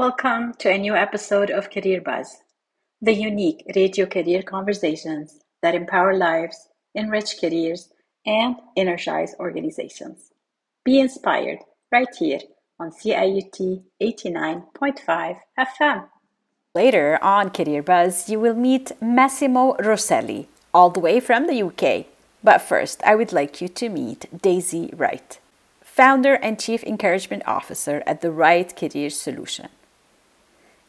Welcome to a new episode of Career Buzz, the unique radio career conversations that empower lives, enrich careers, and energize organizations. Be inspired right here on CIUT 89.5 FM. Later on Career Buzz, you will meet Massimo Roselli, all the way from the UK. But first, I would like you to meet Daisy Wright, founder and chief encouragement officer at the Wright Career Solution.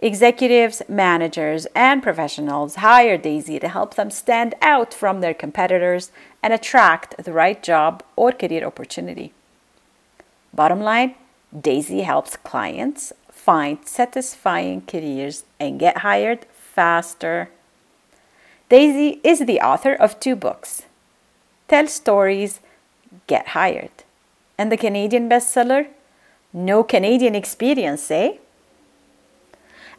Executives, managers, and professionals hire Daisy to help them stand out from their competitors and attract the right job or career opportunity. Bottom line Daisy helps clients find satisfying careers and get hired faster. Daisy is the author of two books Tell Stories, Get Hired, and the Canadian bestseller No Canadian Experience, eh?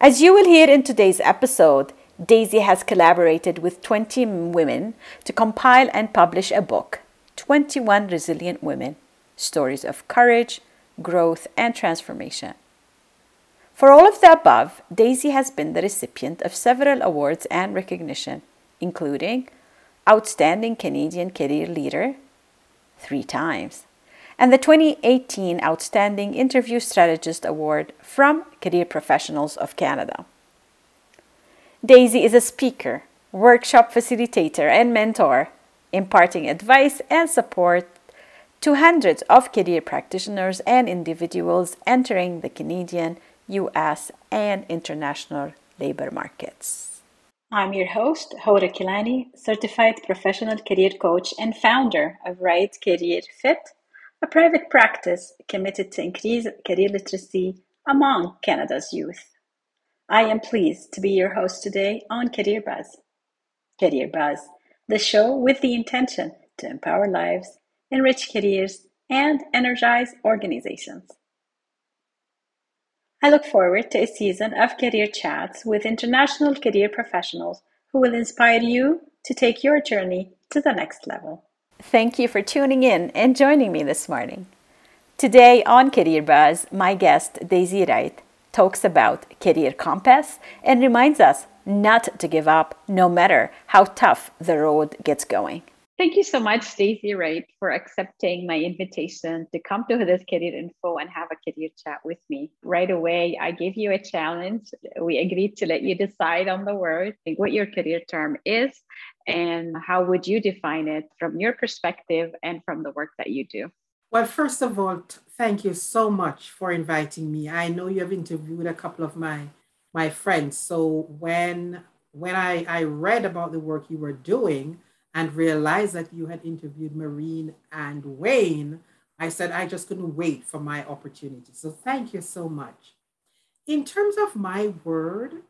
As you will hear in today's episode, Daisy has collaborated with 20 women to compile and publish a book, 21 Resilient Women Stories of Courage, Growth, and Transformation. For all of the above, Daisy has been the recipient of several awards and recognition, including Outstanding Canadian Career Leader three times, and the 2018 Outstanding Interview Strategist Award from Career Professionals of Canada. Daisy is a speaker, workshop facilitator, and mentor, imparting advice and support to hundreds of career practitioners and individuals entering the Canadian, US, and international labor markets. I'm your host, Hoda Kilani, certified professional career coach and founder of Right Career Fit a private practice committed to increase career literacy among Canada's youth. I am pleased to be your host today on Career Buzz. Career Buzz, the show with the intention to empower lives, enrich careers, and energize organizations. I look forward to a season of career chats with international career professionals who will inspire you to take your journey to the next level. Thank you for tuning in and joining me this morning. Today on Career Buzz, my guest Daisy Wright talks about career compass and reminds us not to give up no matter how tough the road gets going. Thank you so much, Daisy Wright, for accepting my invitation to come to this Career Info and have a career chat with me. Right away, I gave you a challenge. We agreed to let you decide on the word, what your career term is, and how would you define it from your perspective and from the work that you do? Well, first of all, thank you so much for inviting me. I know you have interviewed a couple of my my friends. So when when I, I read about the work you were doing, and realized that you had interviewed Marine and Wayne, I said I just couldn't wait for my opportunity. So thank you so much. In terms of my word,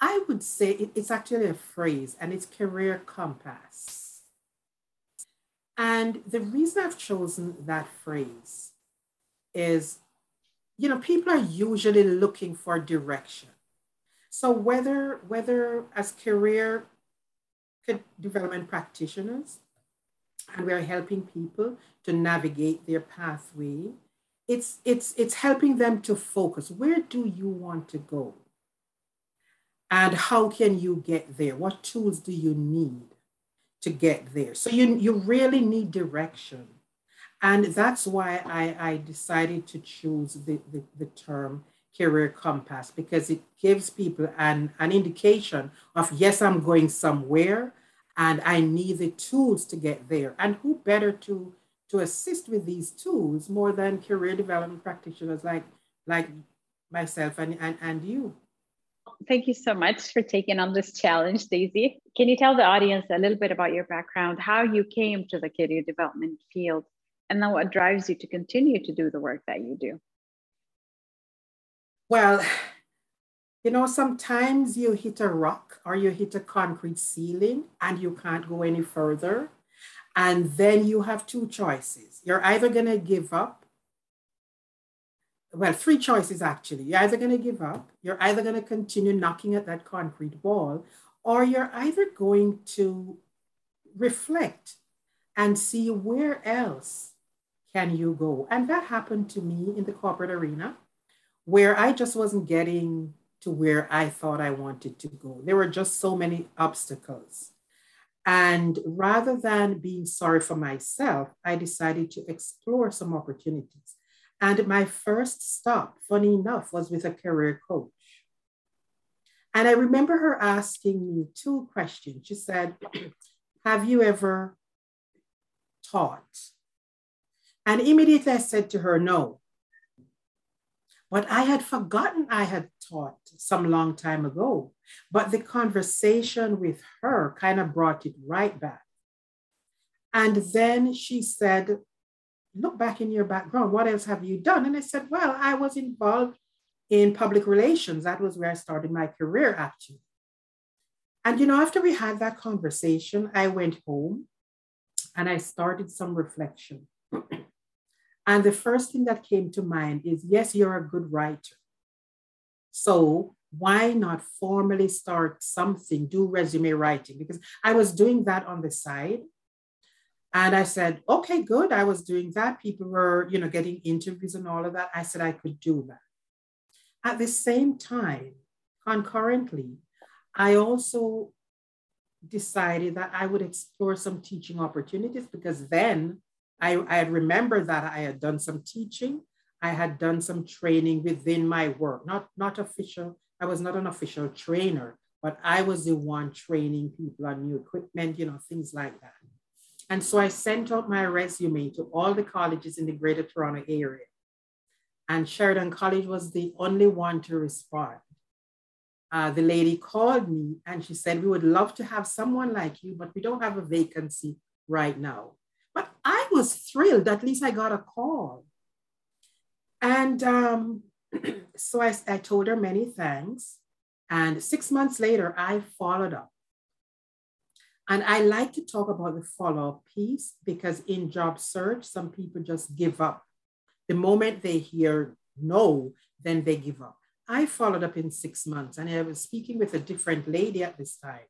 I would say it's actually a phrase and it's career compass. And the reason I've chosen that phrase is, you know, people are usually looking for direction. So whether whether as career development practitioners, and we're helping people to navigate their pathway. It's, it's, it's helping them to focus. Where do you want to go? And how can you get there? What tools do you need to get there? So you, you really need direction. And that's why I, I decided to choose the, the, the term career compass because it gives people an, an indication of yes, I'm going somewhere, and I need the tools to get there. And who better to to assist with these tools more than career development practitioners like like myself and, and, and you. Thank you so much for taking on this challenge, Daisy. Can you tell the audience a little bit about your background, how you came to the career development field, and then what drives you to continue to do the work that you do? Well, you know, sometimes you hit a rock or you hit a concrete ceiling and you can't go any further. And then you have two choices. You're either going to give up. Well, three choices actually. You're either going to give up, you're either going to continue knocking at that concrete wall, or you're either going to reflect and see where else can you go. And that happened to me in the corporate arena where I just wasn't getting to where I thought I wanted to go. There were just so many obstacles. And rather than being sorry for myself, I decided to explore some opportunities. And my first stop, funny enough, was with a career coach. And I remember her asking me two questions. She said, Have you ever taught? And immediately I said to her, No. But I had forgotten I had taught some long time ago. But the conversation with her kind of brought it right back. And then she said, Look back in your background. What else have you done? And I said, Well, I was involved in public relations. That was where I started my career, actually. And, you know, after we had that conversation, I went home and I started some reflection. And the first thing that came to mind is yes, you're a good writer. So why not formally start something, do resume writing? Because I was doing that on the side. And I said, okay, good. I was doing that. People were, you know, getting interviews and all of that. I said I could do that. At the same time, concurrently, I also decided that I would explore some teaching opportunities because then I, I remember that I had done some teaching. I had done some training within my work, not, not official. I was not an official trainer, but I was the one training people on new equipment, you know, things like that. And so I sent out my resume to all the colleges in the Greater Toronto area. And Sheridan College was the only one to respond. Uh, the lady called me and she said, We would love to have someone like you, but we don't have a vacancy right now. But I was thrilled. At least I got a call. And um, so I, I told her many thanks. And six months later, I followed up. And I like to talk about the follow up piece because in job search, some people just give up. The moment they hear no, then they give up. I followed up in six months and I was speaking with a different lady at this time.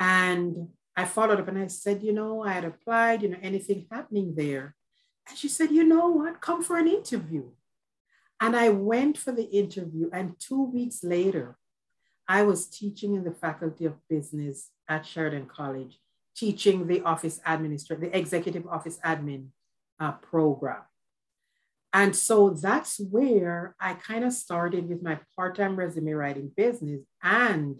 And I followed up and I said, you know, I had applied, you know, anything happening there? And she said, you know what, come for an interview. And I went for the interview. And two weeks later, I was teaching in the Faculty of Business at Sheridan College, teaching the office administrator, the executive office admin uh, program. And so that's where I kind of started with my part time resume writing business and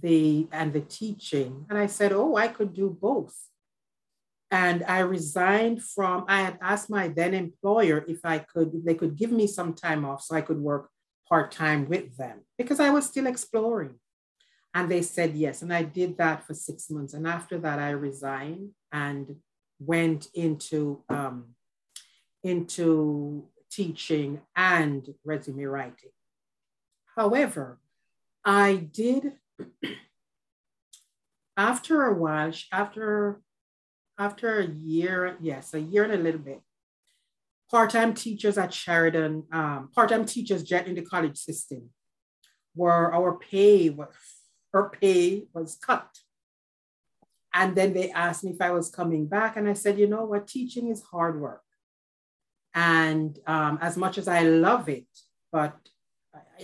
the and the teaching and i said oh i could do both and i resigned from i had asked my then employer if i could if they could give me some time off so i could work part-time with them because i was still exploring. And they said yes and i did that for six months. And after that i resigned and went into um, into teaching and resume writing. However i did after a while, after after a year, yes, a year and a little bit, part-time teachers at Sheridan, um, part-time teachers jet in the college system, where our pay was our pay was cut. And then they asked me if I was coming back, and I said, you know what, teaching is hard work. And um, as much as I love it, but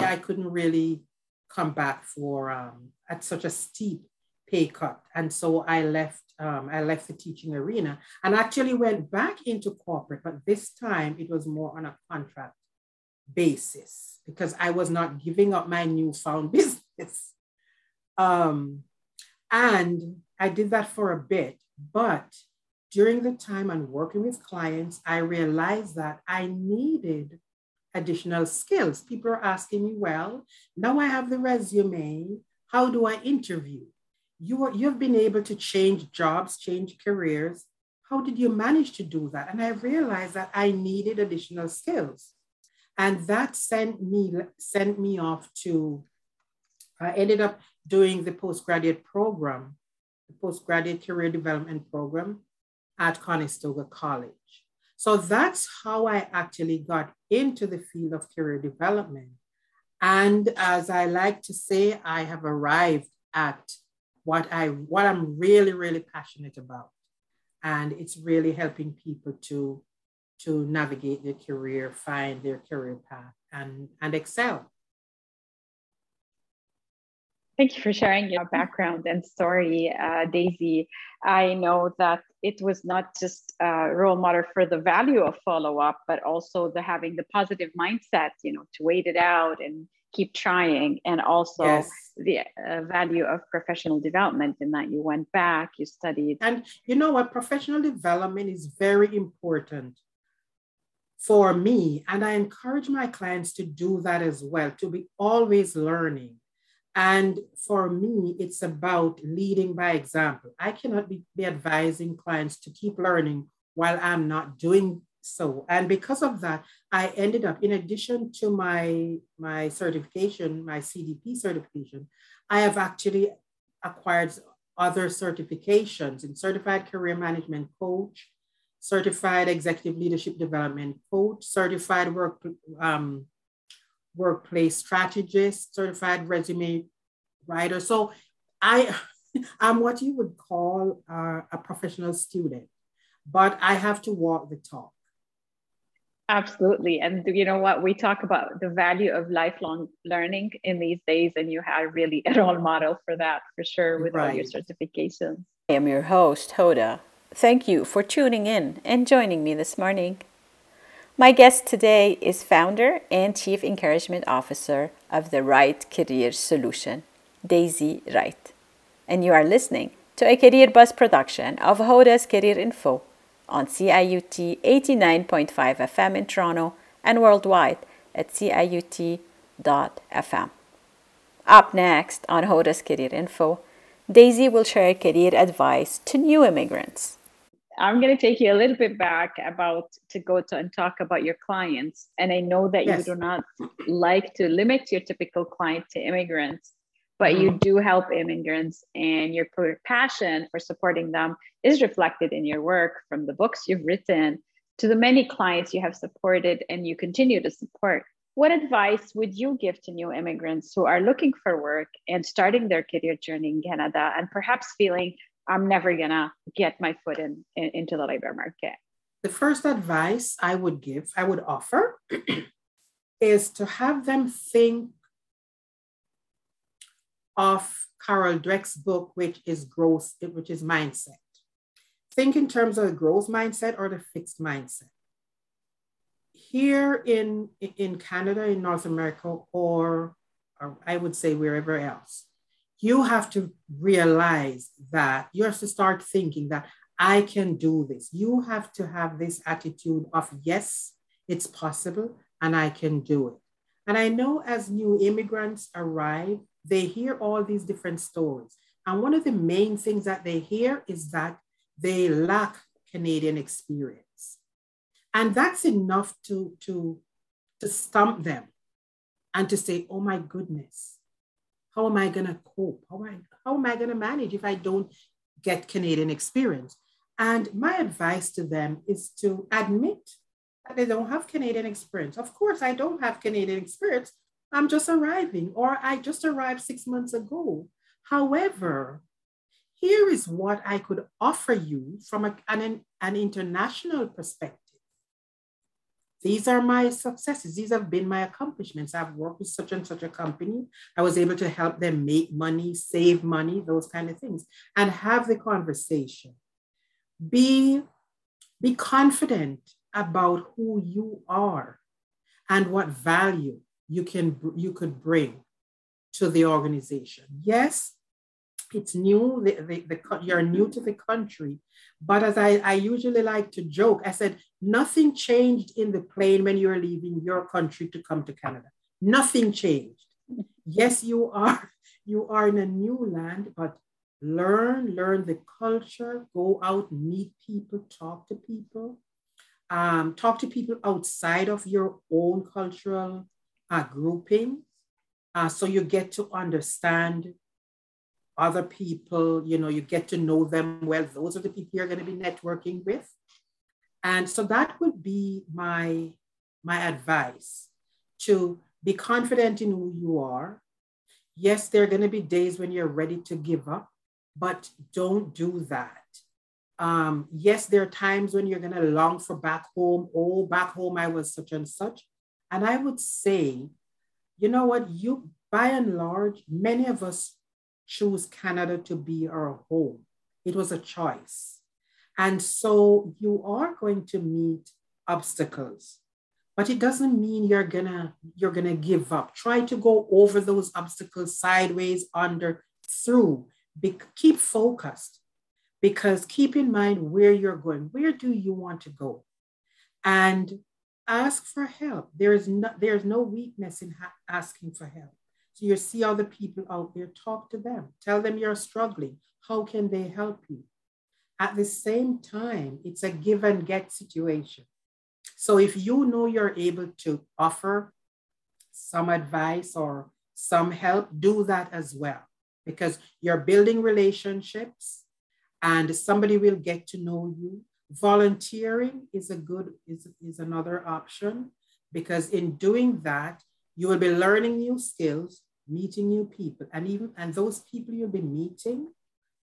I, I couldn't really come back for um, at such a steep pay cut. And so I left, um, I left the teaching arena and actually went back into corporate, but this time it was more on a contract basis because I was not giving up my newfound business. Um, and I did that for a bit, but during the time I'm working with clients, I realized that I needed additional skills. People are asking me, well, now I have the resume. How do I interview? You you've been able to change jobs, change careers. How did you manage to do that? And I realized that I needed additional skills. And that sent me, sent me off to, I ended up doing the postgraduate program, the postgraduate career development program at Conestoga College. So that's how I actually got into the field of career development. And as I like to say, I have arrived at what I what I'm really, really passionate about. And it's really helping people to to navigate their career, find their career path, and, and excel. Thank you for sharing your background and story, uh, Daisy. I know that it was not just a role model for the value of follow up, but also the having the positive mindset, you know, to wait it out and keep trying, and also yes. the uh, value of professional development in that you went back, you studied. And you know what? Professional development is very important for me. And I encourage my clients to do that as well, to be always learning and for me, it's about leading by example. I cannot be, be advising clients to keep learning while I'm not doing so. And because of that, I ended up, in addition to my, my certification, my CDP certification, I have actually acquired other certifications in certified career management coach, certified executive leadership development coach, certified work um, workplace strategist, certified resume writer. So I, I'm what you would call uh, a professional student, but I have to walk the talk. Absolutely. And you know what? We talk about the value of lifelong learning in these days, and you are really a role model for that for sure with right. all your certifications. I am your host, Hoda. Thank you for tuning in and joining me this morning. My guest today is founder and chief encouragement officer of the Wright Career Solution, Daisy Wright. And you are listening to a Career Buzz production of Hoda's Career Info on CIUT 89.5 FM in Toronto and worldwide at CIUT.FM. Up next on Hoda's Career Info, Daisy will share career advice to new immigrants. I'm going to take you a little bit back about to go to and talk about your clients. And I know that yes. you do not like to limit your typical client to immigrants, but mm-hmm. you do help immigrants, and your passion for supporting them is reflected in your work from the books you've written to the many clients you have supported and you continue to support. What advice would you give to new immigrants who are looking for work and starting their career journey in Canada and perhaps feeling I'm never gonna get my foot in, in into the labor market. The first advice I would give, I would offer, is to have them think of Carol Dweck's book, which is growth, which is mindset. Think in terms of the growth mindset or the fixed mindset. Here in, in Canada, in North America, or, or I would say wherever else, you have to realize that you have to start thinking that I can do this. You have to have this attitude of, yes, it's possible and I can do it. And I know as new immigrants arrive, they hear all these different stories. And one of the main things that they hear is that they lack Canadian experience. And that's enough to, to, to stump them and to say, oh my goodness, how am I going to cope? How am I, how am I going to manage if I don't get Canadian experience? And my advice to them is to admit that they don't have Canadian experience. Of course, I don't have Canadian experience. I'm just arriving, or I just arrived six months ago. However, here is what I could offer you from a, an, an international perspective. These are my successes. These have been my accomplishments. I've worked with such and such a company. I was able to help them make money, save money, those kind of things, and have the conversation. Be, be confident about who you are and what value you can you could bring to the organization. Yes, it's new, the, the, the, you're new to the country. But as I, I usually like to joke, I said, nothing changed in the plane when you're leaving your country to come to Canada. Nothing changed. Yes, you are, you are in a new land, but learn, learn the culture, go out, meet people, talk to people, um, talk to people outside of your own cultural uh, grouping. Uh, so you get to understand other people, you know, you get to know them well. Those are the people you're going to be networking with. And so that would be my, my advice to be confident in who you are. Yes, there are going to be days when you're ready to give up, but don't do that. Um, yes, there are times when you're going to long for back home. Oh, back home, I was such and such. And I would say, you know what? You, by and large, many of us choose Canada to be our home. It was a choice. And so you are going to meet obstacles, but it doesn't mean you're gonna you're gonna give up. Try to go over those obstacles sideways, under, through. Be, keep focused because keep in mind where you're going. Where do you want to go? And ask for help. There is no, there's no weakness in ha- asking for help. So you see other people out there, talk to them, tell them you're struggling. How can they help you? At the same time, it's a give and get situation. So if you know you're able to offer some advice or some help, do that as well because you're building relationships and somebody will get to know you. Volunteering is a good is, is another option because in doing that, you will be learning new skills, meeting new people, and even and those people you'll be meeting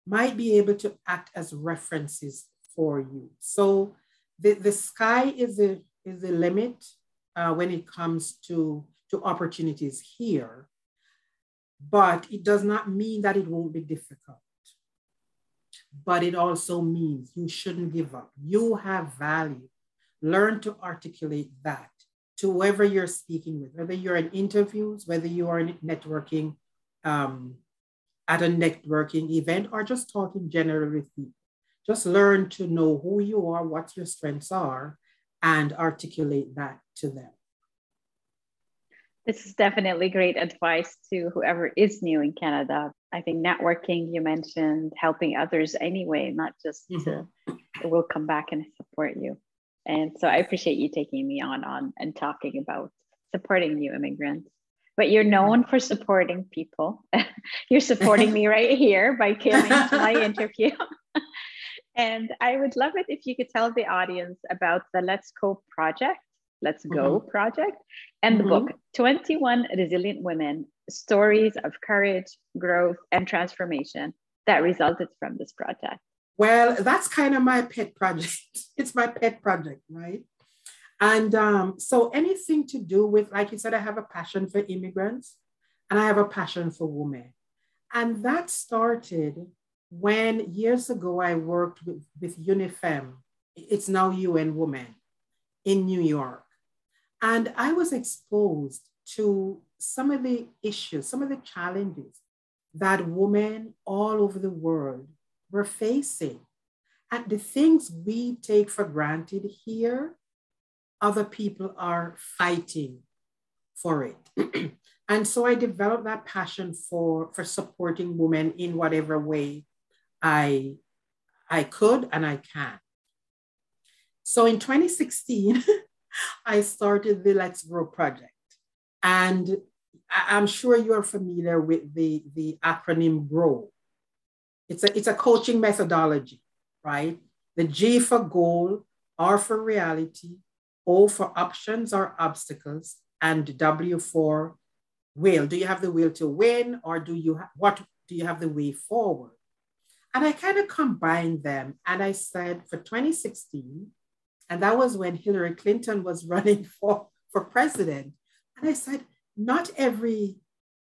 might be able to act as references for you. So the, the sky is the is the limit uh, when it comes to, to opportunities here, but it does not mean that it won't be difficult. But it also means you shouldn't give up. You have value. Learn to articulate that to whoever you're speaking with, whether you're in interviews, whether you are in networking um, at a networking event, or just talking generally with people. Just learn to know who you are, what your strengths are, and articulate that to them. This is definitely great advice to whoever is new in Canada. I think networking, you mentioned helping others anyway, not just mm-hmm. to, it will come back and support you. And so I appreciate you taking me on on and talking about supporting new immigrants. But you're known for supporting people. you're supporting me right here by coming to my interview. and I would love it if you could tell the audience about the Let's Grow project, Let's Grow mm-hmm. project, and mm-hmm. the book 21 Resilient Women Stories of Courage, Growth, and Transformation that resulted from this project. Well, that's kind of my pet project. it's my pet project, right? And um, so anything to do with, like you said, I have a passion for immigrants and I have a passion for women. And that started when years ago I worked with, with UNIFEM. It's now UN Women in New York. And I was exposed to some of the issues, some of the challenges that women all over the world were facing. And the things we take for granted here, other people are fighting for it. and so I developed that passion for, for supporting women in whatever way I, I could and I can. So in 2016, I started the Let's Grow project. And I'm sure you're familiar with the, the acronym GROW. It's a, it's a coaching methodology, right? The G for goal, R for reality, O for options or obstacles, and W for will. Do you have the will to win or do you ha- what do you have the way forward? And I kind of combined them and I said for 2016, and that was when Hillary Clinton was running for, for president. And I said, not every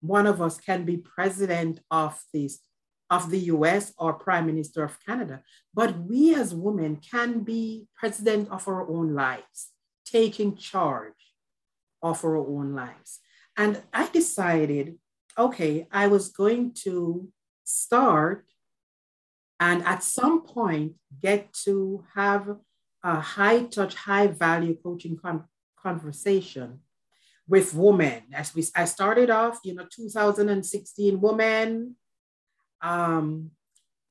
one of us can be president of this of the US or prime minister of Canada, but we as women can be president of our own lives, taking charge of our own lives. And I decided, okay, I was going to start and at some point get to have a high touch, high value coaching con- conversation with women. As we, I started off, you know, 2016 women um,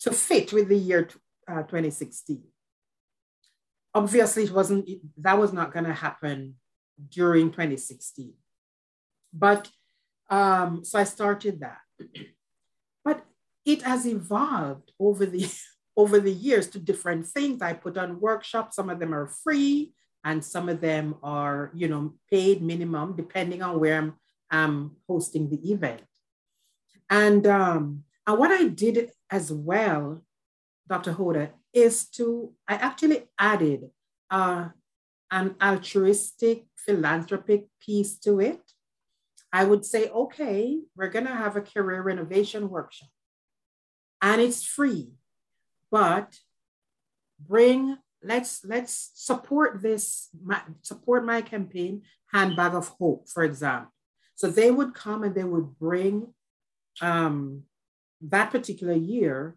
to fit with the year uh, 2016. Obviously, it wasn't. That was not going to happen during 2016. But um, so I started that. but it has evolved over the over the years to different things. I put on workshops. Some of them are free and some of them are, you know, paid minimum, depending on where I'm, hosting the event. And, um, and what I did as well, Dr. Hoda, is to, I actually added uh, an altruistic philanthropic piece to it. I would say, okay, we're going to have a career renovation workshop and it's free, but bring, let's, let's support this, my, support my campaign, Handbag of Hope, for example. So they would come and they would bring um, that particular year,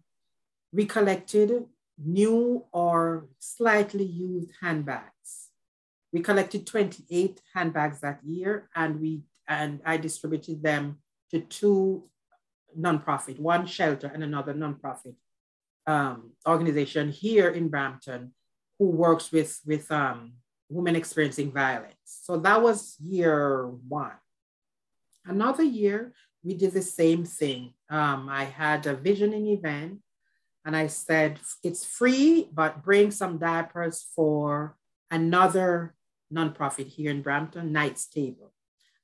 we collected new or slightly used handbags. We collected 28 handbags that year and we and I distributed them to two nonprofit, one shelter and another nonprofit um, organization here in Brampton who works with, with um, women experiencing violence. So that was year one. Another year, we did the same thing. Um, I had a visioning event and I said, it's free, but bring some diapers for another nonprofit here in Brampton, Knight's Table.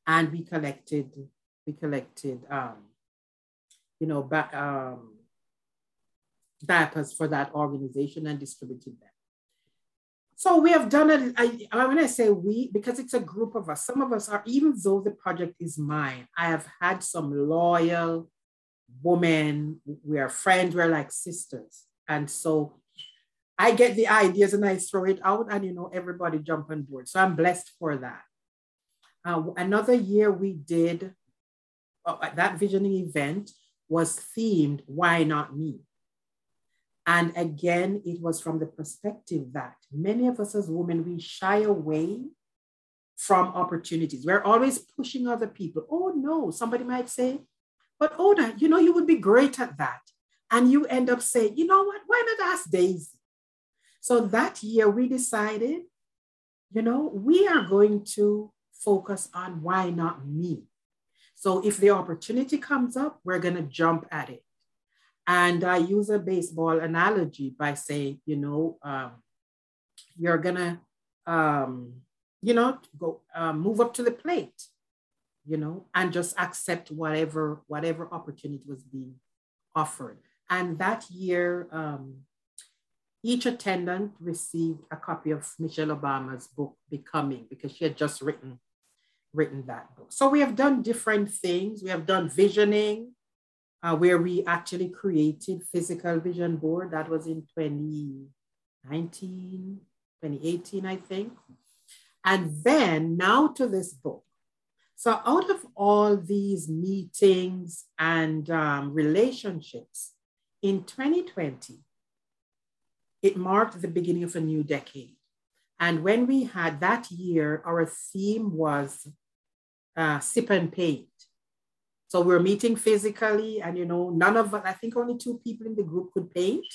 And we collected, we collected, um, you know, ba- um, diapers for that organization and distributed them. So we have done it. I, when I say we, because it's a group of us, some of us are, even though the project is mine, I have had some loyal women, we are friends, we're like sisters. And so I get the ideas and I throw it out, and you know, everybody jump on board. So I'm blessed for that. Uh, another year we did uh, that visioning event was themed Why Not Me? And again, it was from the perspective that many of us as women, we shy away from opportunities. We're always pushing other people. Oh no, somebody might say, but Oda, you know, you would be great at that. And you end up saying, you know what, why not ask Daisy? So that year we decided, you know, we are going to focus on why not me. So if the opportunity comes up, we're going to jump at it. And I use a baseball analogy by saying, you know, um, you're to, um, you know, go uh, move up to the plate you know, and just accept whatever whatever opportunity was being offered. And that year, um, each attendant received a copy of Michelle Obama's book, Becoming, because she had just written written that book. So we have done different things. We have done visioning, uh, where we actually created physical vision board. That was in 2019, 2018, I think. And then now to this book. So, out of all these meetings and um, relationships in 2020, it marked the beginning of a new decade. And when we had that year, our theme was uh, sip and paint. So we're meeting physically, and you know, none of I think only two people in the group could paint.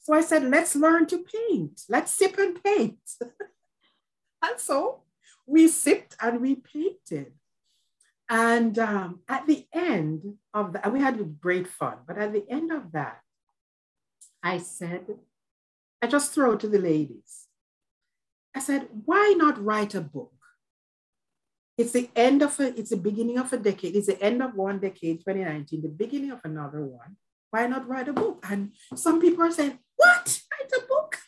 So I said, let's learn to paint. Let's sip and paint. and so we sipped and we painted. And um, at the end of that, we had great fun, but at the end of that, I said, I just throw to the ladies. I said, why not write a book? It's the end of a, it's the beginning of a decade. It's the end of one decade, 2019, the beginning of another one. Why not write a book? And some people are saying, what? Write a book?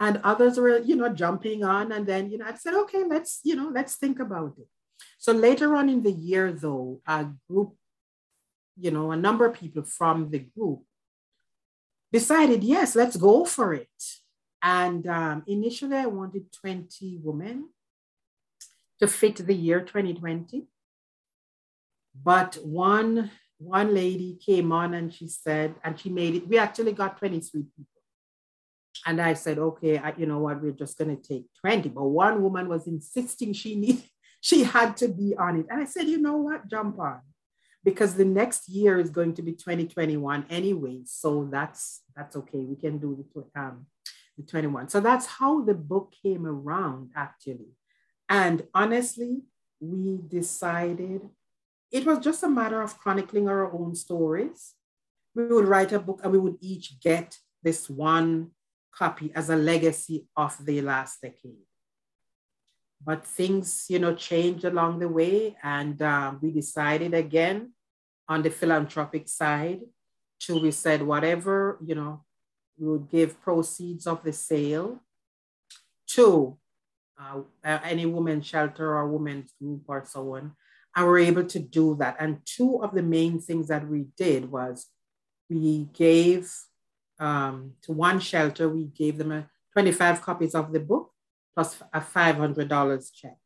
And others were, you know, jumping on. And then, you know, I said, okay, let's, you know, let's think about it. So later on in the year, though, a group, you know, a number of people from the group decided, yes, let's go for it. And um, initially, I wanted 20 women to fit the year 2020. But one, one lady came on and she said, and she made it, we actually got 23 people. And I said, okay, I, you know what, we're just going to take 20. But one woman was insisting she needed she had to be on it. And I said, you know what, jump on. Because the next year is going to be 2021 anyway. So that's that's okay. We can do the, um, the 21. So that's how the book came around, actually. And honestly, we decided it was just a matter of chronicling our own stories. We would write a book and we would each get this one copy as a legacy of the last decade but things, you know, changed along the way. And um, we decided again on the philanthropic side to, we said, whatever, you know, we would give proceeds of the sale to uh, any women's shelter or women's group or so on. And we're able to do that. And two of the main things that we did was we gave um, to one shelter, we gave them a 25 copies of the book plus a $500 check.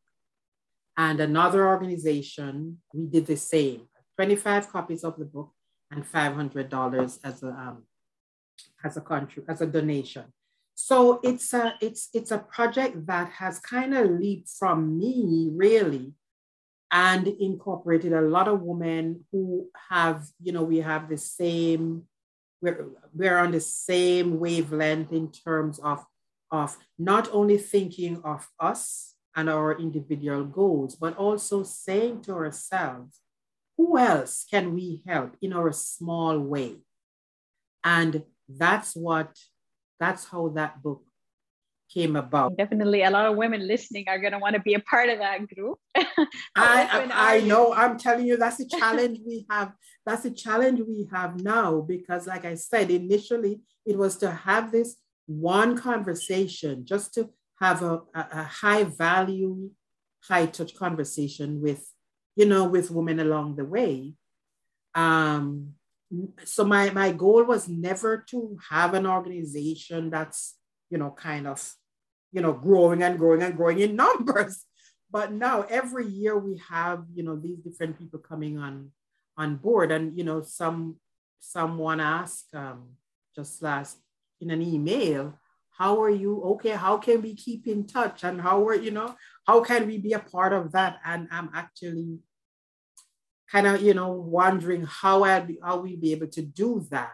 And another organization, we did the same 25 copies of the book and $500 as a, um, as a country, as a donation. So it's a, it's, it's a project that has kind of leaped from me really and incorporated a lot of women who have, you know, we have the same, we're, we're on the same wavelength in terms of, of not only thinking of us and our individual goals, but also saying to ourselves, who else can we help in our small way? And that's what, that's how that book came about. Definitely, a lot of women listening are going to want to be a part of that group. I, I, I know. I'm telling you, that's a challenge we have. That's a challenge we have now because, like I said, initially it was to have this one conversation, just to have a, a, a high value, high touch conversation with, you know, with women along the way. Um, so my my goal was never to have an organization that's you know kind of you know growing and growing and growing in numbers. But now every year we have you know these different people coming on on board. And you know some someone asked um, just last in an email how are you? Okay how can we keep in touch? And how are you know how can we be a part of that? And i'm actually kind of you know wondering how i be how we be able to do that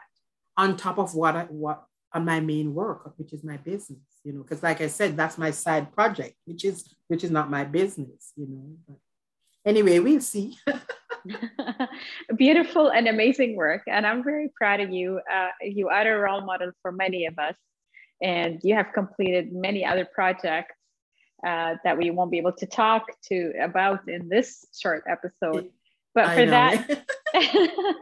on top of what I, what on my main work which is my business you know because like i said that's my side project which is which is not my business you know but anyway we'll see. Beautiful and amazing work and i'm very proud of you. Uh, you are a role model for many of us and you have completed many other projects uh, that we won't be able to talk to about in this short episode but for that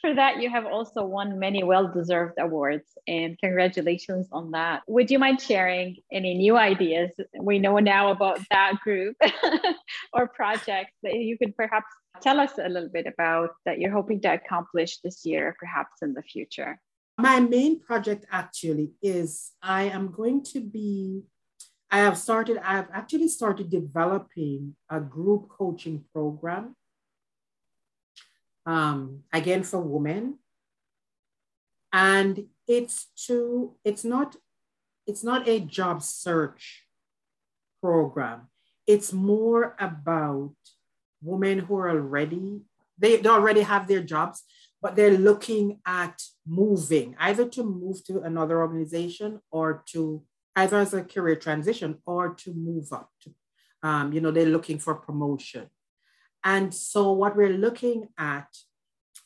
for that you have also won many well-deserved awards and congratulations on that. Would you mind sharing any new ideas? We know now about that group or projects that you could perhaps tell us a little bit about that you're hoping to accomplish this year perhaps in the future. My main project actually is i am going to be i have started i've actually started developing a group coaching program um, again for women. And it's to, it's not, it's not a job search program. It's more about women who are already, they, they already have their jobs, but they're looking at moving, either to move to another organization or to either as a career transition or to move up. To, um, you know, they're looking for promotion. And so what we're looking at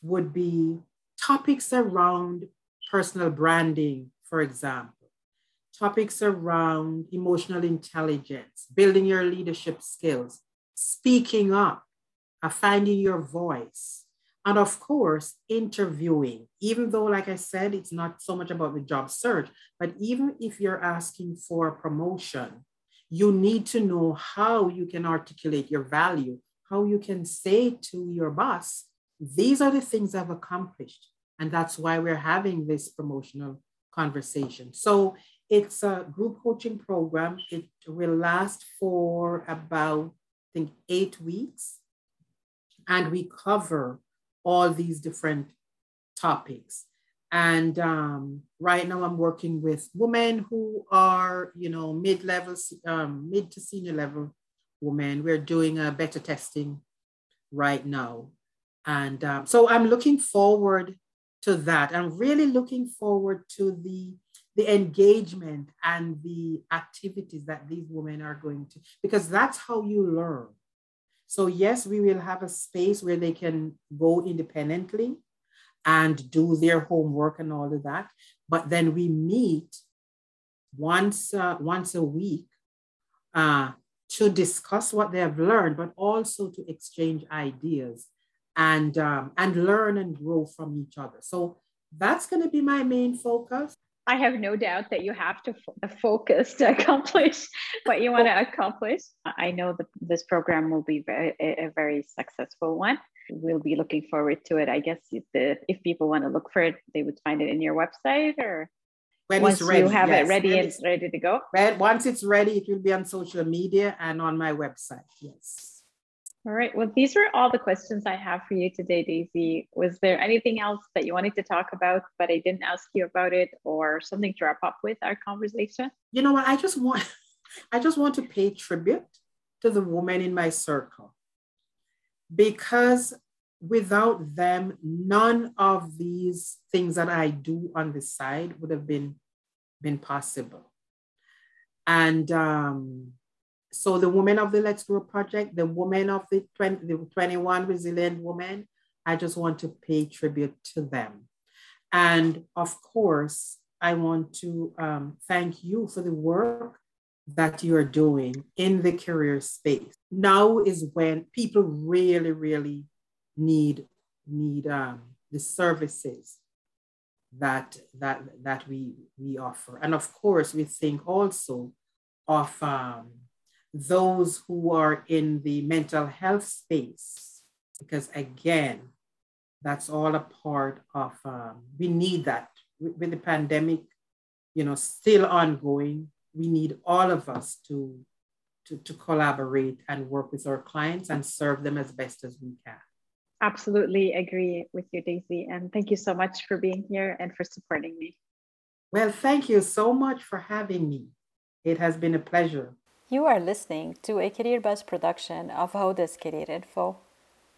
would be topics around personal branding, for example, topics around emotional intelligence, building your leadership skills, speaking up, uh, finding your voice, and of course, interviewing. Even though, like I said, it's not so much about the job search, but even if you're asking for a promotion, you need to know how you can articulate your value, how you can say to your boss, these are the things I've accomplished. And that's why we're having this promotional conversation. So it's a group coaching program. It will last for about, I think, eight weeks. And we cover all these different topics. And um, right now I'm working with women who are, you know, mid-level, um, mid to senior level women. We're doing a beta testing right now. And um, so I'm looking forward to that. I'm really looking forward to the the engagement and the activities that these women are going to, because that's how you learn. So, yes, we will have a space where they can go independently and do their homework and all of that. But then we meet once, uh, once a week uh, to discuss what they have learned, but also to exchange ideas and um, and learn and grow from each other. So that's going to be my main focus. I have no doubt that you have to f- focus to accomplish what you want to accomplish. I know that this program will be very, a, very successful one. We'll be looking forward to it. I guess if, the, if people want to look for it, they would find it in your website or when once it's ready, you have yes. it ready and it's- ready to go. Once it's ready, it will be on social media and on my website. Yes. All right. Well, these were all the questions I have for you today, Daisy. Was there anything else that you wanted to talk about, but I didn't ask you about it, or something to wrap up with our conversation? You know what? I just want, I just want to pay tribute to the women in my circle because without them, none of these things that I do on the side would have been been possible. And um, so the women of the Let's Grow Project, the women of the, 20, the 21 resilient women, I just want to pay tribute to them. And of course, I want to um, thank you for the work that you're doing in the career space. Now is when people really, really need need um, the services that that that we we offer, and of course, we think also of um, those who are in the mental health space, because again, that's all a part of. Um, we need that with, the pandemic, you know, still ongoing. We need all of us to, to to collaborate and work with our clients and serve them as best as we can. Absolutely agree with you, Daisy. And thank you so much for being here and for supporting me. Well, thank you so much for having me. It has been a pleasure. You are listening to a Career Buzz production of Hoda's Career Info,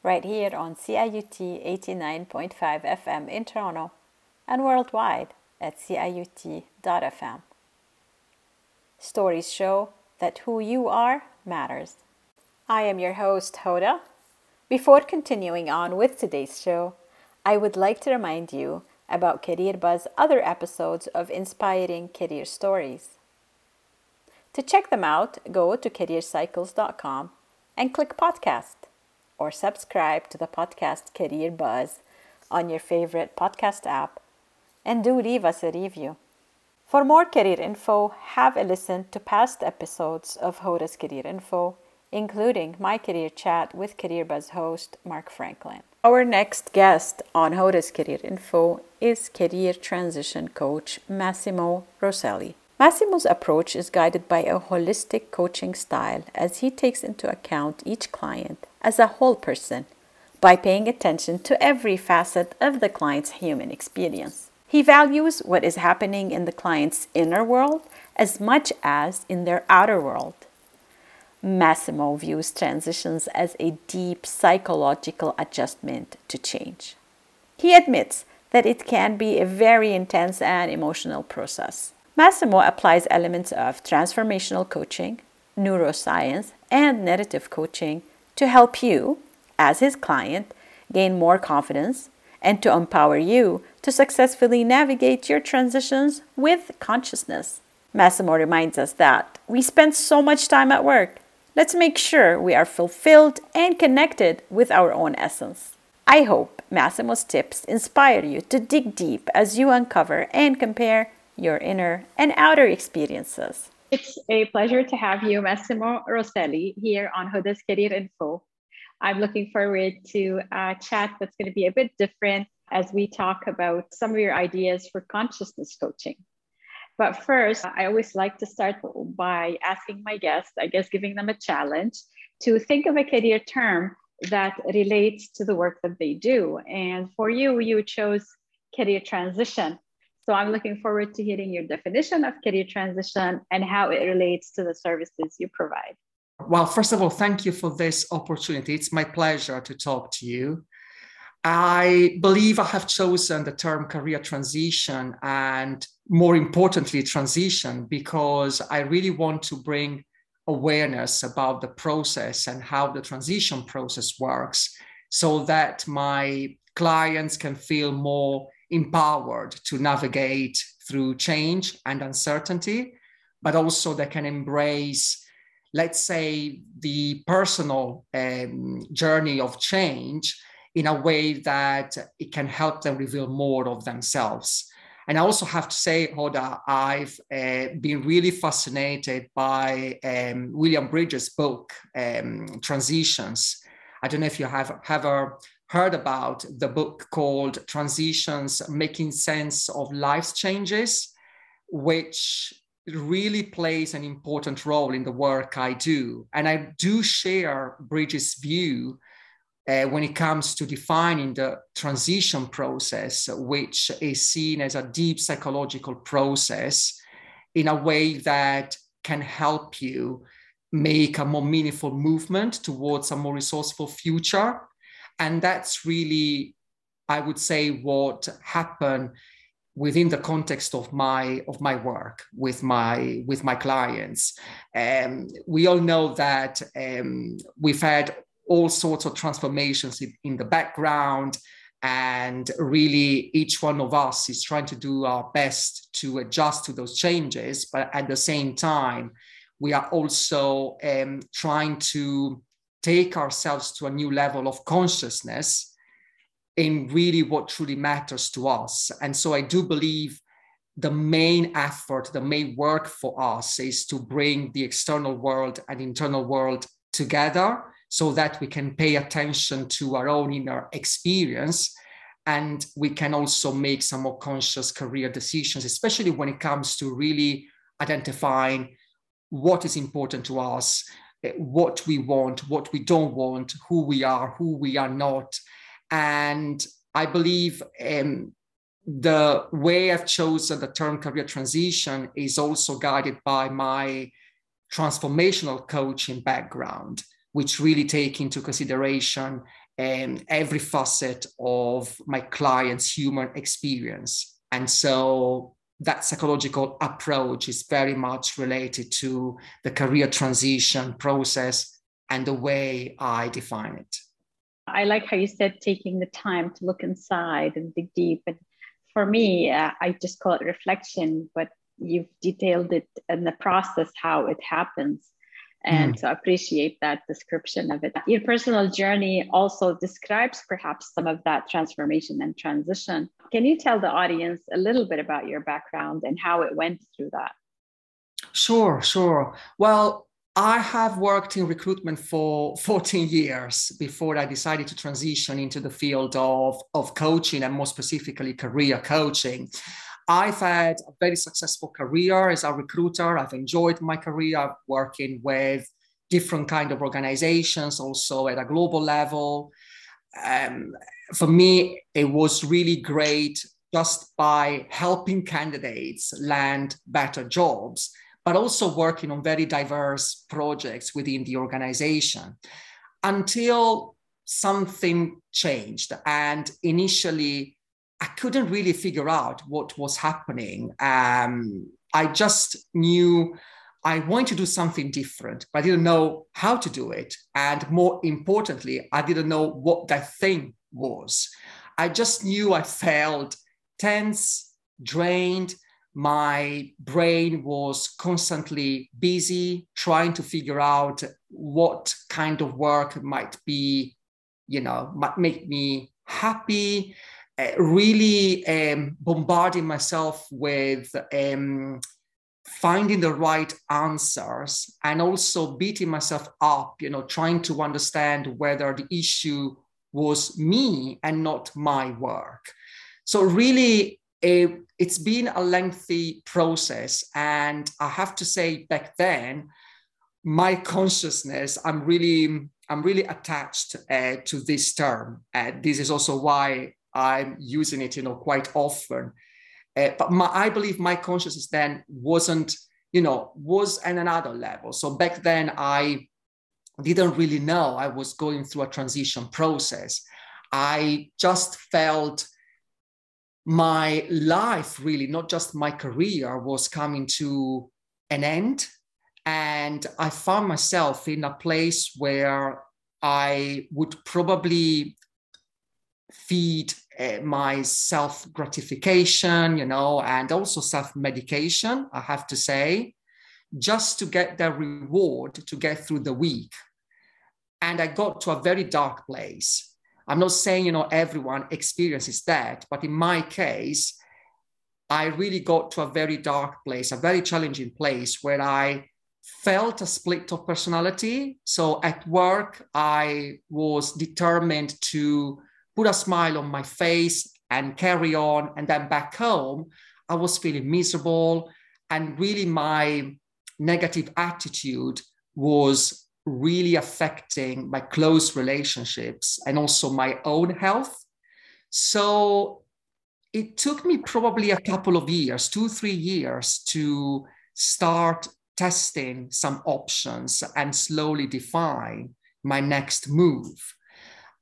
right here on CIUT 89.5 FM in Toronto and worldwide at CIUT.fm. Stories show that who you are matters. I am your host, Hoda. Before continuing on with today's show, I would like to remind you about Career Buzz other episodes of inspiring career stories. To check them out, go to careercycles.com and click podcast or subscribe to the podcast Career Buzz on your favorite podcast app and do leave us a review. For more career info, have a listen to past episodes of Hoda's Career Info, including my career chat with Career Buzz host Mark Franklin. Our next guest on Hoda's Career Info is career transition coach Massimo Roselli. Massimo's approach is guided by a holistic coaching style as he takes into account each client as a whole person by paying attention to every facet of the client's human experience. He values what is happening in the client's inner world as much as in their outer world. Massimo views transitions as a deep psychological adjustment to change. He admits that it can be a very intense and emotional process. Massimo applies elements of transformational coaching, neuroscience, and narrative coaching to help you, as his client, gain more confidence and to empower you to successfully navigate your transitions with consciousness. Massimo reminds us that we spend so much time at work. Let's make sure we are fulfilled and connected with our own essence. I hope Massimo's tips inspire you to dig deep as you uncover and compare your inner and outer experiences. It's a pleasure to have you, Massimo Roselli, here on Hoda's Career Info. I'm looking forward to a chat that's going to be a bit different as we talk about some of your ideas for consciousness coaching. But first, I always like to start by asking my guests, I guess giving them a challenge to think of a career term that relates to the work that they do. And for you, you chose career transition. So I'm looking forward to hearing your definition of career transition and how it relates to the services you provide. Well, first of all, thank you for this opportunity. It's my pleasure to talk to you. I believe I have chosen the term career transition and more importantly, transition, because I really want to bring awareness about the process and how the transition process works so that my clients can feel more empowered to navigate through change and uncertainty, but also they can embrace let's say, the personal um, journey of change in a way that it can help them reveal more of themselves. And I also have to say, Hoda, I've uh, been really fascinated by um, William Bridges' book, um, Transitions. I don't know if you have ever heard about the book called Transitions Making Sense of Life's Changes, which really plays an important role in the work I do. And I do share Bridges' view uh, when it comes to defining the transition process, which is seen as a deep psychological process in a way that can help you make a more meaningful movement towards a more resourceful future. And that's really, I would say, what happened within the context of my of my work with my with my clients um, we all know that um, we've had all sorts of transformations in, in the background. And really each one of us is trying to do our best to adjust to those changes. But at the same time we are also um, trying to take ourselves to a new level of consciousness in really what truly matters to us. And so i do believe the main effort the main work for us is to bring the external world and internal world together so that we can pay attention to our own inner experience and we can also make some more conscious career decisions, especially when it comes to really identifying what is important to us, eh, what we want, what we don't want, who we are, who we are not. And I believe um, the way I've chosen the term career transition is also guided by my transformational coaching background which really take into consideration um, every facet of my client's human experience. And so that psychological approach is very much related to the career transition process and the way I define it. I like how you said taking the time to look inside and dig deep. And for me, uh, I just call it reflection, but you've detailed it in the process how it happens and mm. so appreciate that description of it your personal journey also describes perhaps some of that transformation and transition can you tell the audience a little bit about your background and how it went through that sure sure well I have worked in recruitment for 14 years before I decided to transition into the field of, of coaching and more specifically career coaching. I've had a very successful career as a recruiter. I've enjoyed my career working with different kind of organizations, also at a global level. Um, for me, it was really great just by helping candidates land better jobs, but also working on very diverse projects within the organization until something changed. And initially, I couldn't really figure out what was happening. Um, I just knew I wanted to do something different, but I didn't know how to do it. And more importantly, I didn't know what that thing was. I just knew I felt tense, drained. My brain was constantly busy trying to figure out what kind of work might be, you know, might make me happy uh, really um, bombarding myself with um, finding the right answers and also beating myself up, you know, trying to understand whether the issue was me and not my work. So, really, it's been a lengthy process. And I have to say, back then, my consciousness, I'm really, I'm really attached uh, to this term. Uh, this is also why I'm using it, you know, quite often. Uh, but my, I believe my consciousness then wasn't, you know, was at another level. So back then I didn't really know I was going through a transition process. I just felt my life really, not just my career, was coming to an end. And I found myself in a place where I would probably feed uh, my self gratification, you know, and also self medication, I have to say, just to get the reward to get through the week. And I got to a very dark place. I'm not saying, you know, everyone experiences that, but in my case, I really got to a very dark place, a very challenging place where I felt a split of personality. So at work, I was determined to put a smile on my face and carry on. And then back home, I was feeling miserable. And really, my negative attitude was really affecting my close relationships and also my own health. So it took me probably a couple of years, two, three years to start testing some options and slowly define my next move.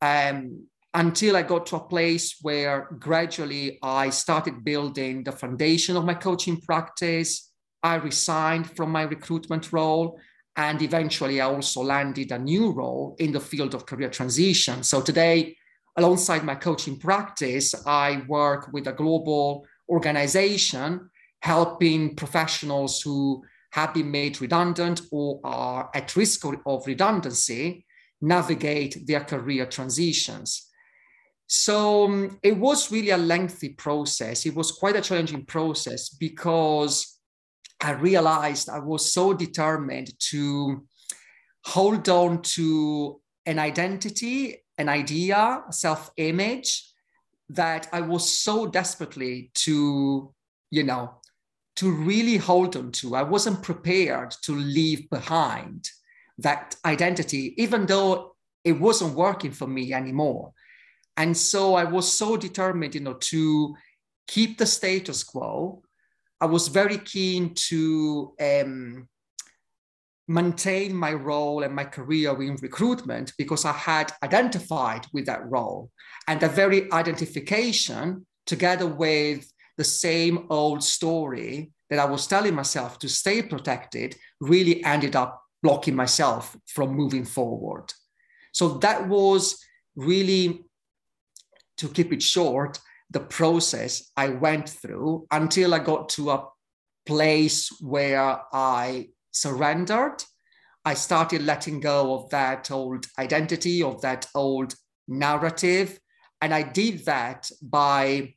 Um, until I got to a place where gradually I started building the foundation of my coaching practice. I resigned from my recruitment role. And eventually, I also landed a new role in the field of career transition. So today, alongside my coaching practice, I work with a global organization helping professionals who have been made redundant or are at risk of redundancy navigate their career transitions. So um, it was really a lengthy process. It was quite a challenging process because I realized I was so determined to hold on to an identity an idea, self image that I was so desperately to, you know, to really hold on to. I wasn't prepared to leave behind that identity, even though it wasn't working for me anymore. And so I was so determined, you know, to keep the status quo. I was very keen to um, maintain my role and my career in recruitment because I had identified with that role. And that very identification, together with the same old story that I was telling myself to stay protected, really ended up blocking myself from moving forward. So that was really, to keep it short, the process I went through until I got to a place where I surrendered, I started letting go of that old identity, of that old narrative. And I did that by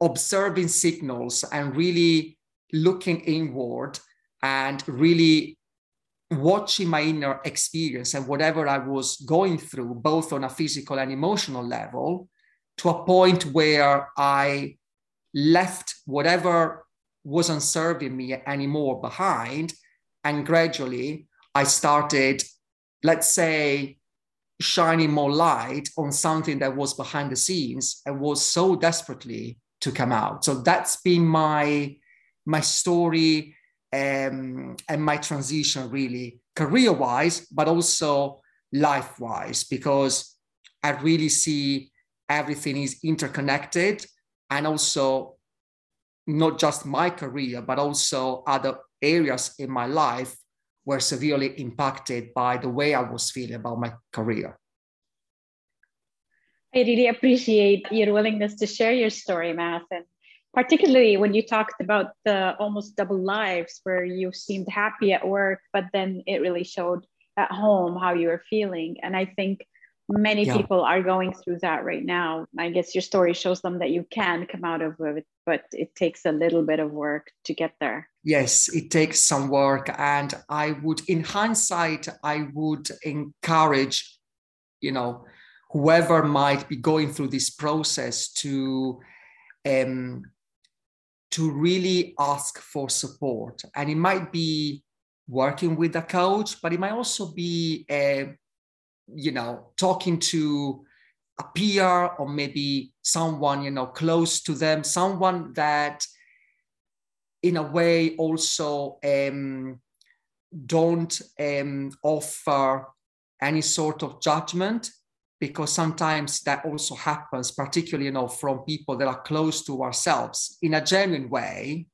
observing signals and really looking inward and really watching my inner experience and whatever I was going through, both on a physical and emotional level, to a point where I left whatever wasn't serving me anymore behind. And gradually I started, let's say, shining more light on something that was behind the scenes and was so desperately to come out. So that's been my my story um, and my transition really career wise, but also life wise, because I really see everything is interconnected and also not just my career, but also other areas in my life were severely impacted by the way I was feeling about my career. I really appreciate your willingness to share your story, Math, and particularly when you talked about the almost double lives where you seemed happy at work, but then it really showed at home how you were feeling. And I think many yeah. people are going through that right now. I guess your story shows them that you can come out of it, but it takes a little bit of work to get there. Yes, it takes some work. And I would, in hindsight, I would encourage, you know, whoever might be going through this process to um, to really ask for support. And it might be working with a coach, but it might also be uh, you know, talking to a peer or maybe someone, you know, close to them, someone that in a way also um, don't um, offer any sort of judgment because sometimes that also happens particularly you know from people that are close to ourselves. In a genuine way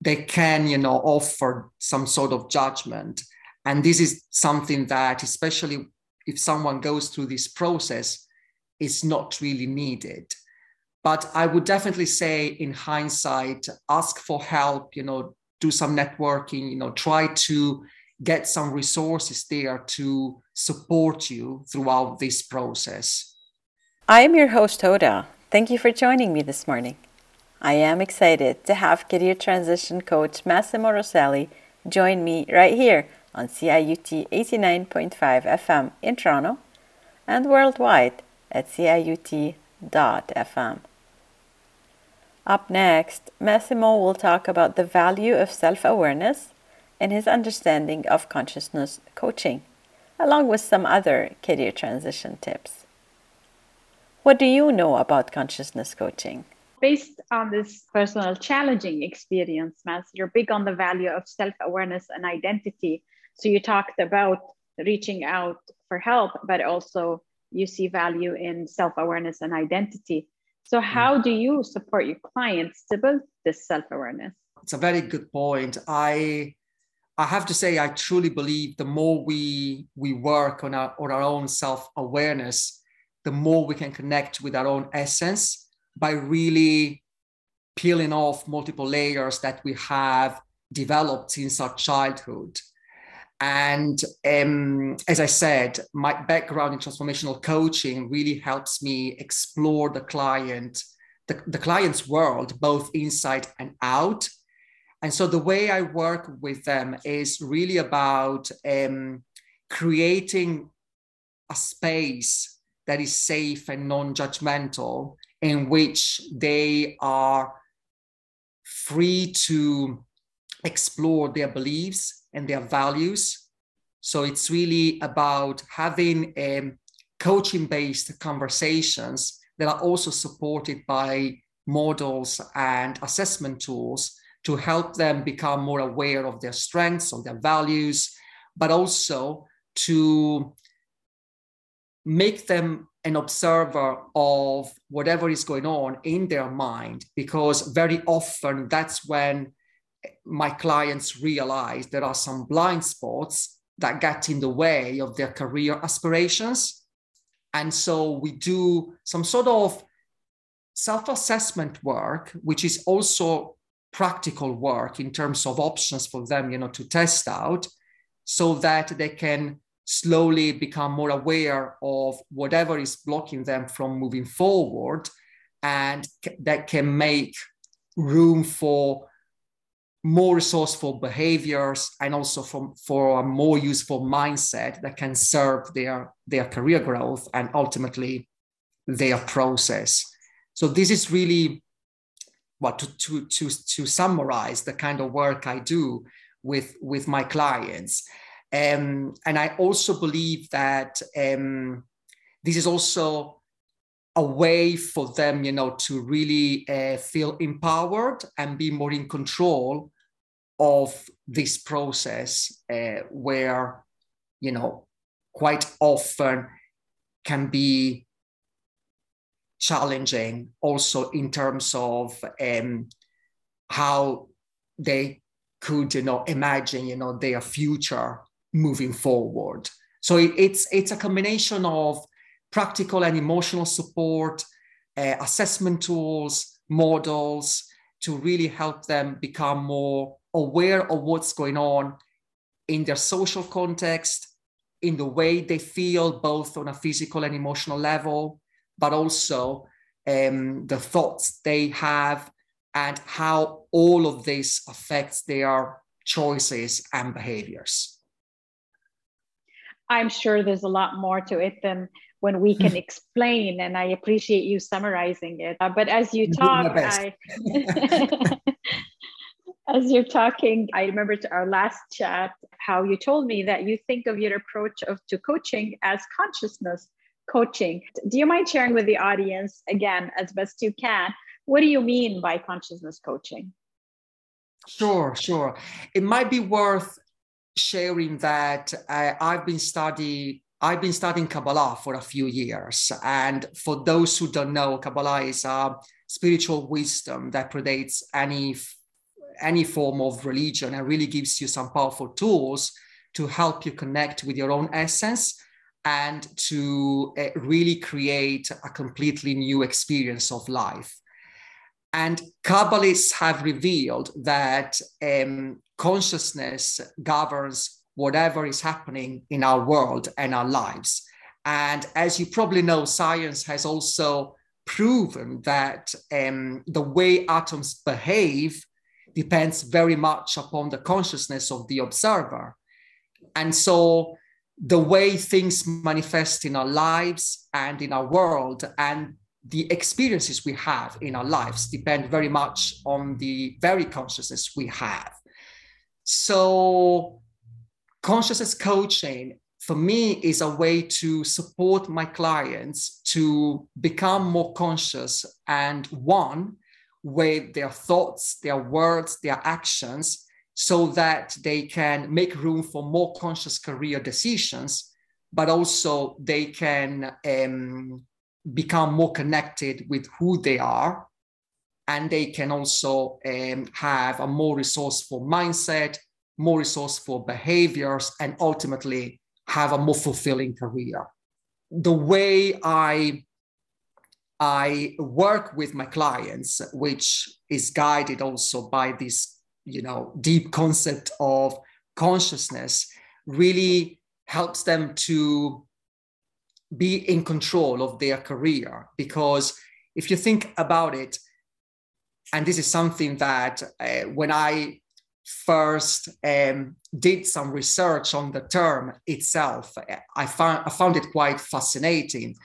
they can you know offer some sort of judgment. And this is something that especially if someone goes through this process is not really needed. But i would definitely say in hindsight ask for help you know do some networking you know try to get some resources there to support you throughout this process. I am your host hoda. Thank you for joining me this morning. I am excited to have career transition coach Massimo Roselli join me right here on CIUT 89.5 FM in Toronto and worldwide at CIUT.fm. Up next, Massimo will talk about the value of self awareness and his understanding of consciousness coaching, along with some other career transition tips. What do you know about consciousness coaching? Based on this personal challenging experience, Mass, you're big on the value of self awareness and identity. So you talked about reaching out for help, but also you see value in self awareness and identity. So, mm. how do you support your clients to build this self awareness? It's a very good point. I I have to say, I truly believe the more we we work on our on our own self awareness, the more we can connect with our own essence by really peeling off multiple layers that we have developed since our childhood. And um, as I said, my background in transformational coaching really helps me explore the client, the, the client's world, both inside and out. And so the way I work with them is really about um, creating a space that is safe and non judgmental, in which they are free to explore their beliefs and their values. So it's really about having um, coaching based conversations that are also supported by models and assessment tools to help them become more aware of their strengths, of their values, but also to make them an observer of whatever is going on in their mind, because very often that's when my clients realize there are some blind spots that get in the way of their career aspirations. And so we do some sort of self assessment work, which is also practical work in terms of options for them you know to test out so that they can slowly become more aware of whatever is blocking them from moving forward and that can make room for more resourceful behaviors and also from, for a more useful mindset that can serve their, their career growth and ultimately their process. So this is really what to, to, to, to summarize the kind of work I do with, with my clients. Um, and I also believe that um, this is also a way for them, you know, to really uh, feel empowered and be more in control of this process, uh, where, you know, quite often can be challenging also in terms of um, how they could you know imagine you know their future moving forward. So it, it's it's a combination of practical and emotional support uh, assessment tools models to really help them become more aware of what's going on in their social context in the way they feel both on a physical and emotional level but also um, the thoughts they have and how all of this affects their choices and behaviors. I'm sure there's a lot more to it than when we can explain, and I appreciate you summarizing it. Uh, but as you talk, I, as you're talking, I remember to our last chat how you told me that you think of your approach of to coaching as consciousness coaching. Do you mind sharing with the audience, again, as best you can, what do you mean by consciousness coaching? Sure, sure. It might be worth sharing that uh, I've been studying I've been studying Kabbalah for a few years. And for those who don't know, Kabbalah is a spiritual wisdom that predates any, any form of religion and really gives you some powerful tools to help you connect with your own essence and to uh, really create a completely new experience of life. And Kabbalists have revealed that um, consciousness governs whatever is happening in our world and our lives. And as you probably know, science has also proven that um, the way atoms behave depends very much upon the consciousness of the observer. And so the way things manifest in our lives and in our world and the experiences we have in our lives depend very much on the very consciousness we have. So, consciousness coaching for me is a way to support my clients to become more conscious and one with their thoughts, their words, their actions, so that they can make room for more conscious career decisions, but also they can um, become more connected with who they are. And they can also um, have a more resourceful mindset, more resourceful behaviors, and ultimately have a more fulfilling career. The way I I work with my clients, which is guided also by this, you know, deep concept of consciousness, really helps them to be in control of their career. Because if you think about it, and this is something that uh, when I first um, did some research on the term itself, I found, I found it quite fascinating.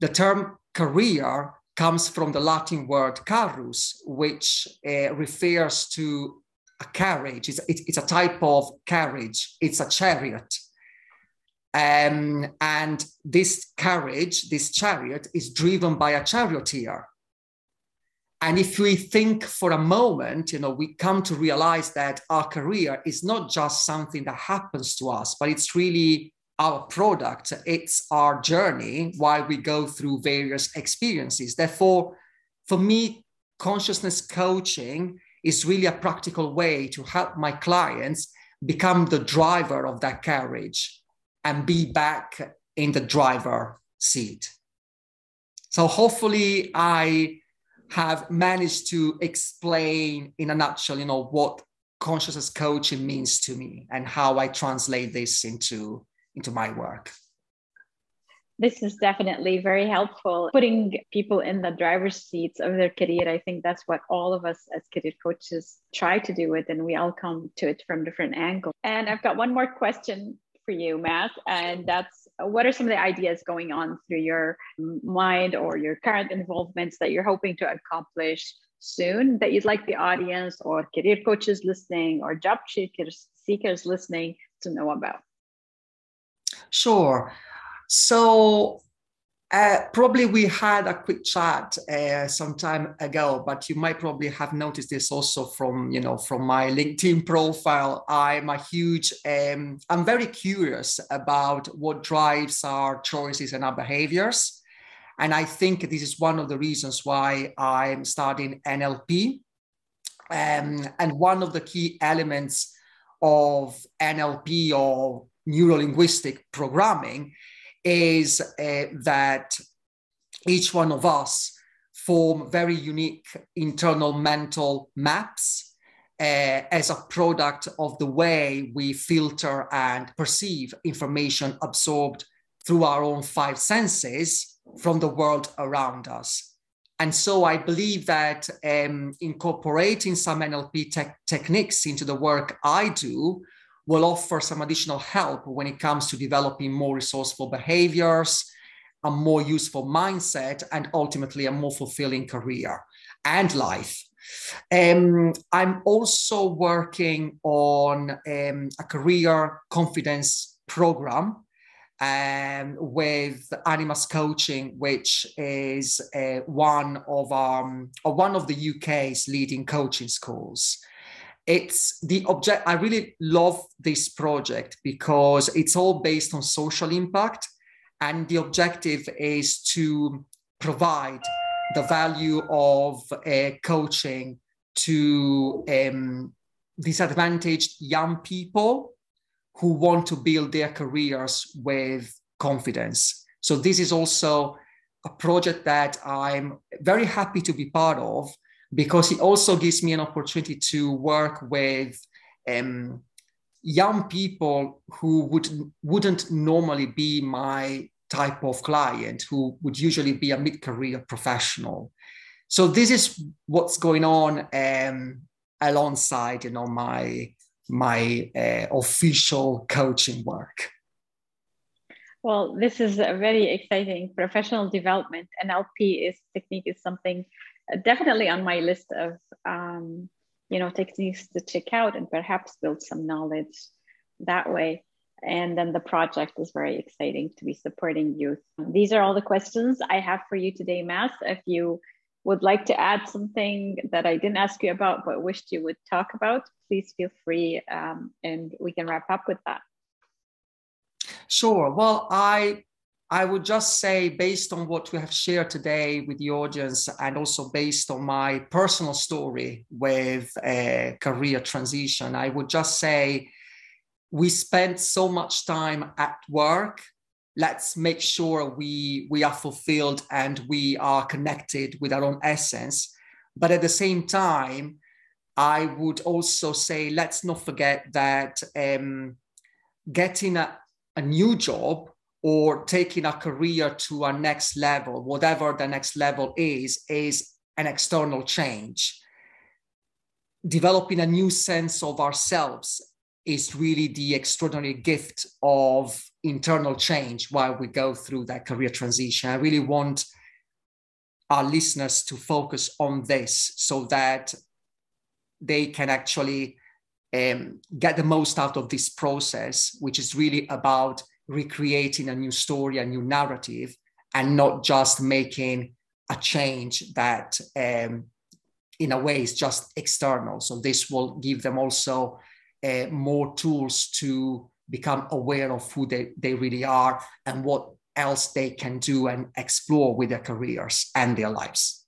The term career comes from the Latin word carrus, which uh, refers to a carriage. It's, it, it's, a type of carriage, it's a chariot. Um, and this carriage, this chariot, is driven by a charioteer. And if we think for a moment, you know, we come to realize that our career is not just something that happens to us, but it's really our product. It's our journey while we go through various experiences. Therefore, for me, consciousness coaching is really a practical way to help my clients become the driver of that carriage and be back in the driver seat. So hopefully I have managed to explain in a nutshell, you know, what consciousness coaching means to me and how I translate this into, into my work. This is definitely very helpful. Putting people in the driver's seats of their career. I think that's what all of us as career coaches try to do it, and we all come to it from different angles. And I've got one more question for you, Matt, and that's what are some of the ideas going on through your mind or your current involvements that you're hoping to accomplish soon that you'd like the audience or career coaches listening or job seekers, seekers listening to know about? Sure. So uh, probably we had a quick chat uh, some time ago, but you might probably have noticed this also from you know from my LinkedIn profile. I'm a huge, um, I'm very curious about what drives our choices and our behaviors, and I think this is one of the reasons why I'm studying NLP. Um, and one of the key elements of NLP or neuro linguistic programming is uh, that each one of us form very unique internal mental maps uh, as a product of the way we filter and perceive information absorbed through our own five senses from the world around us. And so I believe that um, incorporating some NLP te- techniques into the work I do will offer some additional help when it comes to developing more resourceful behaviors, a more useful mindset, and ultimately a more fulfilling career and life. Um, I'm also working on um, a career confidence program um, with Animas Coaching, which is uh, one of um, one of the UK's leading coaching schools it's the object i really love this project because it's all based on social impact and the objective is to provide the value of uh, coaching to um, disadvantaged young people who want to build their careers with confidence. So this is also a project that i'm very happy to be part of because it also gives me an opportunity to work with um, young people who would wouldn't normally be my type of client who would usually be a mid-career professional. So this is what's going on um, alongside, you know, my my uh, official coaching work. Well, this is a very exciting professional development. NLP is technique is something definitely on my list of um, you know techniques to check out and perhaps build some knowledge that way. And then the project is very exciting to be supporting youth. These are all the questions i have for you today Mas if you would like to add something that i didn't ask you about but wished you would talk about please feel free um, and we can wrap up with that. Sure. Well i I would just say, based on what we have shared today with the audience, and also based on my personal story with a career transition, I would just say we spend so much time at work. Let's make sure we, we are fulfilled and we are connected with our own essence. But at the same time, I would also say, let's not forget that um, getting a, a new job or taking a career to a next level, whatever the next level is, is an external change. Developing a new sense of ourselves is really the extraordinary gift of internal change while we go through that career transition. I really want our listeners to focus on this so that they can actually um, get the most out of this process, which is really about recreating a new story, a new narrative, and not just making a change that, um, in a way, is just external. So this will give them also uh, more tools to become aware of who they, they really are and what else they can do and explore with their careers and their lives.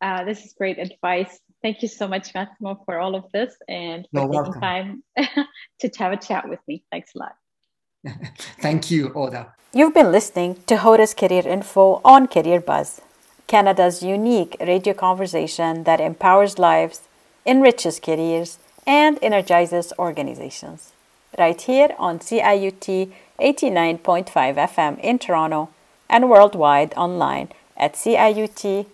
Uh, this is great advice. Thank you so much, Massimo, for all of this and for You're taking welcome. time to have a chat with me. Thanks a lot. Thank you, Oda. You've been listening to Hoda's Career Info on Career Buzz, Canada's unique radio conversation that empowers lives, enriches careers, and energizes organizations. Right here on CIUT 89.5 FM in Toronto and worldwide online at ciut.fm.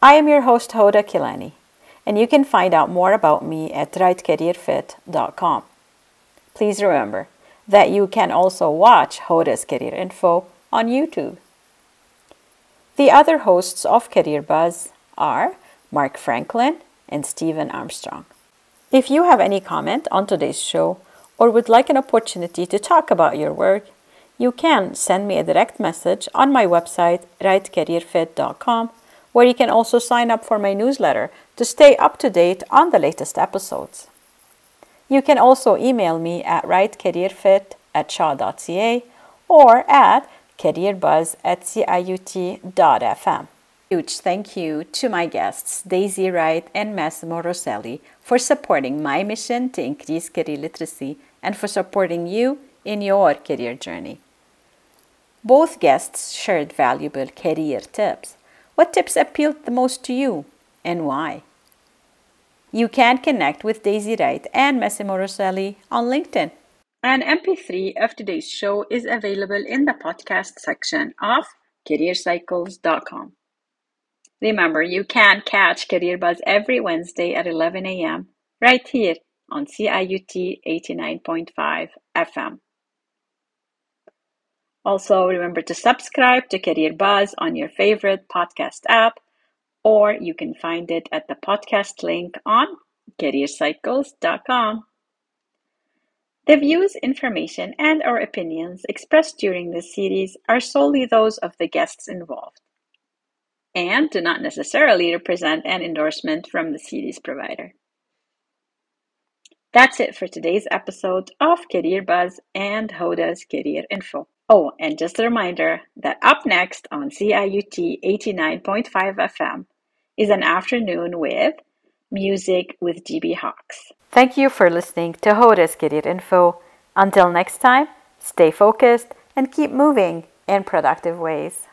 I am your host, Hoda Kilani, and you can find out more about me at rightcareerfit.com. Please remember that you can also watch Hoda's Career Info on YouTube. The other hosts of Career Buzz are Mark Franklin and Stephen Armstrong. If you have any comment on today's show or would like an opportunity to talk about your work, you can send me a direct message on my website, rightcareerfit.com where you can also sign up for my newsletter to stay up to date on the latest episodes. You can also email me at rightcareerfit at shaw.ca or at careerbuzz at ciut.fm. Huge thank you to my guests, Daisy Wright and Massimo Roselli, for supporting my mission to increase career literacy and for supporting you in your career journey. Both guests shared valuable career tips what tips appealed the most to you and why? You can connect with Daisy Wright and Massimo Roselli on LinkedIn. An MP3 of today's show is available in the podcast section of careercycles.com. Remember, you can catch Career Buzz every Wednesday at 11 a.m. right here on CIUT 89.5 FM. Also, remember to subscribe to Career Buzz on your favorite podcast app, or you can find it at the podcast link on careercycles.com. The views, information, and or opinions expressed during this series are solely those of the guests involved and do not necessarily represent an endorsement from the series provider. That's it for today's episode of Career Buzz and Hoda's Career Info. Oh, and just a reminder that up next on CIUT 89.5 FM is an afternoon with Music with GB Hawks. Thank you for listening to Hoda's Career Info. Until next time, stay focused and keep moving in productive ways.